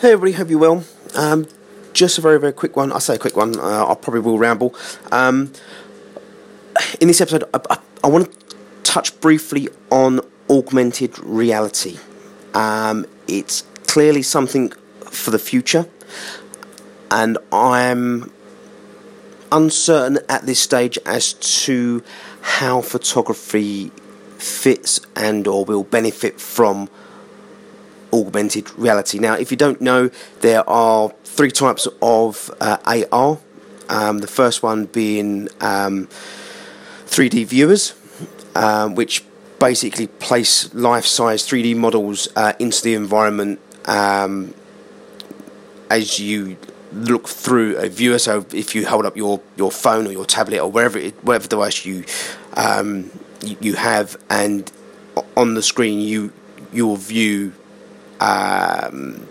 Hey everybody, hope you well. Um, just a very, very quick one. I say a quick one. Uh, I probably will ramble. Um, in this episode, I, I, I want to touch briefly on augmented reality. Um, it's clearly something for the future, and I'm uncertain at this stage as to how photography fits and or will benefit from augmented reality. Now, if you don't know, there are three types of uh, AR. Um, the first one being um, 3D viewers, um, which basically place life-size 3D models uh, into the environment um, as you look through a viewer. So if you hold up your, your phone or your tablet or wherever it, whatever device you, um, you you have, and on the screen you you will view um,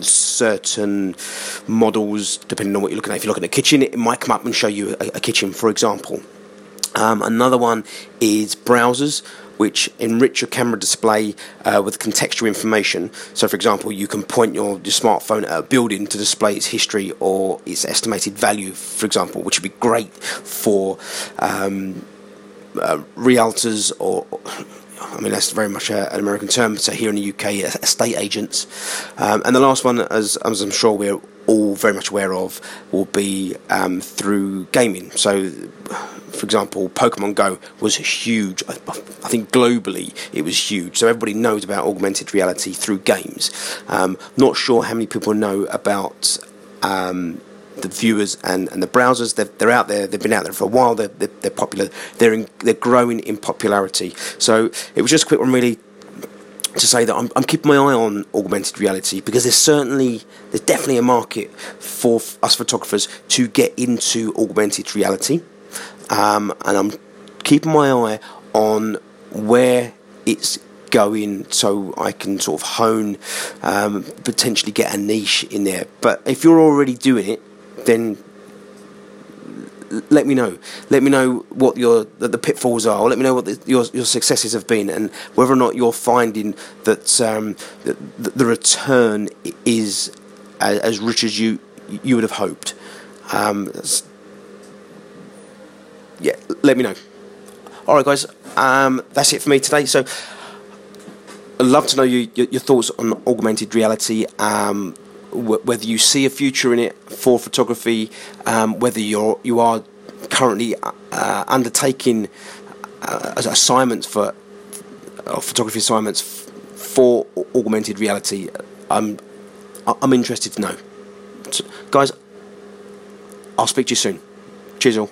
certain models depending on what you're looking at. If you're looking at a kitchen, it might come up and show you a, a kitchen, for example. Um, another one is browsers, which enrich your camera display uh, with contextual information. So, for example, you can point your, your smartphone at a building to display its history or its estimated value, for example, which would be great for um, uh, realtors or I mean, that's very much a, an American term. So here in the UK, estate agents. Um, and the last one, as, as, I'm sure we're all very much aware of, will be um, through gaming. So, for example, Pokemon Go was huge. I, I, think globally it was huge. So everybody knows about augmented reality through games. Um, not sure how many people know about um, the viewers and, and the browsers. They're, they're out there. They've been out there for a while. They're, they're, they're popular. They're in, they're growing in popularity. So it was just a quick one, really, to say that I'm, I'm keeping my eye on augmented reality because there's certainly there's definitely a market for us photographers to get into augmented reality, um, and I'm keeping my eye on where it's going so I can sort of hone, um, potentially get a niche in there. But if you're already doing it, then let me know. Let me know what your the, the pitfalls are. Or let me know what the, your your successes have been, and whether or not you're finding that um, the, return is as, as, rich as you you would have hoped. Um, yeah, let me know. All right, guys. Um, that's it for me today. So, I'd love to know your, your, your thoughts on augmented reality. Um, whether you see a future in it for photography, um, whether you're you are currently uh, undertaking uh, assignments for uh, photography assignments f- for augmented reality. I'm I'm interested to know, so, guys. I'll speak to you soon. Cheers all.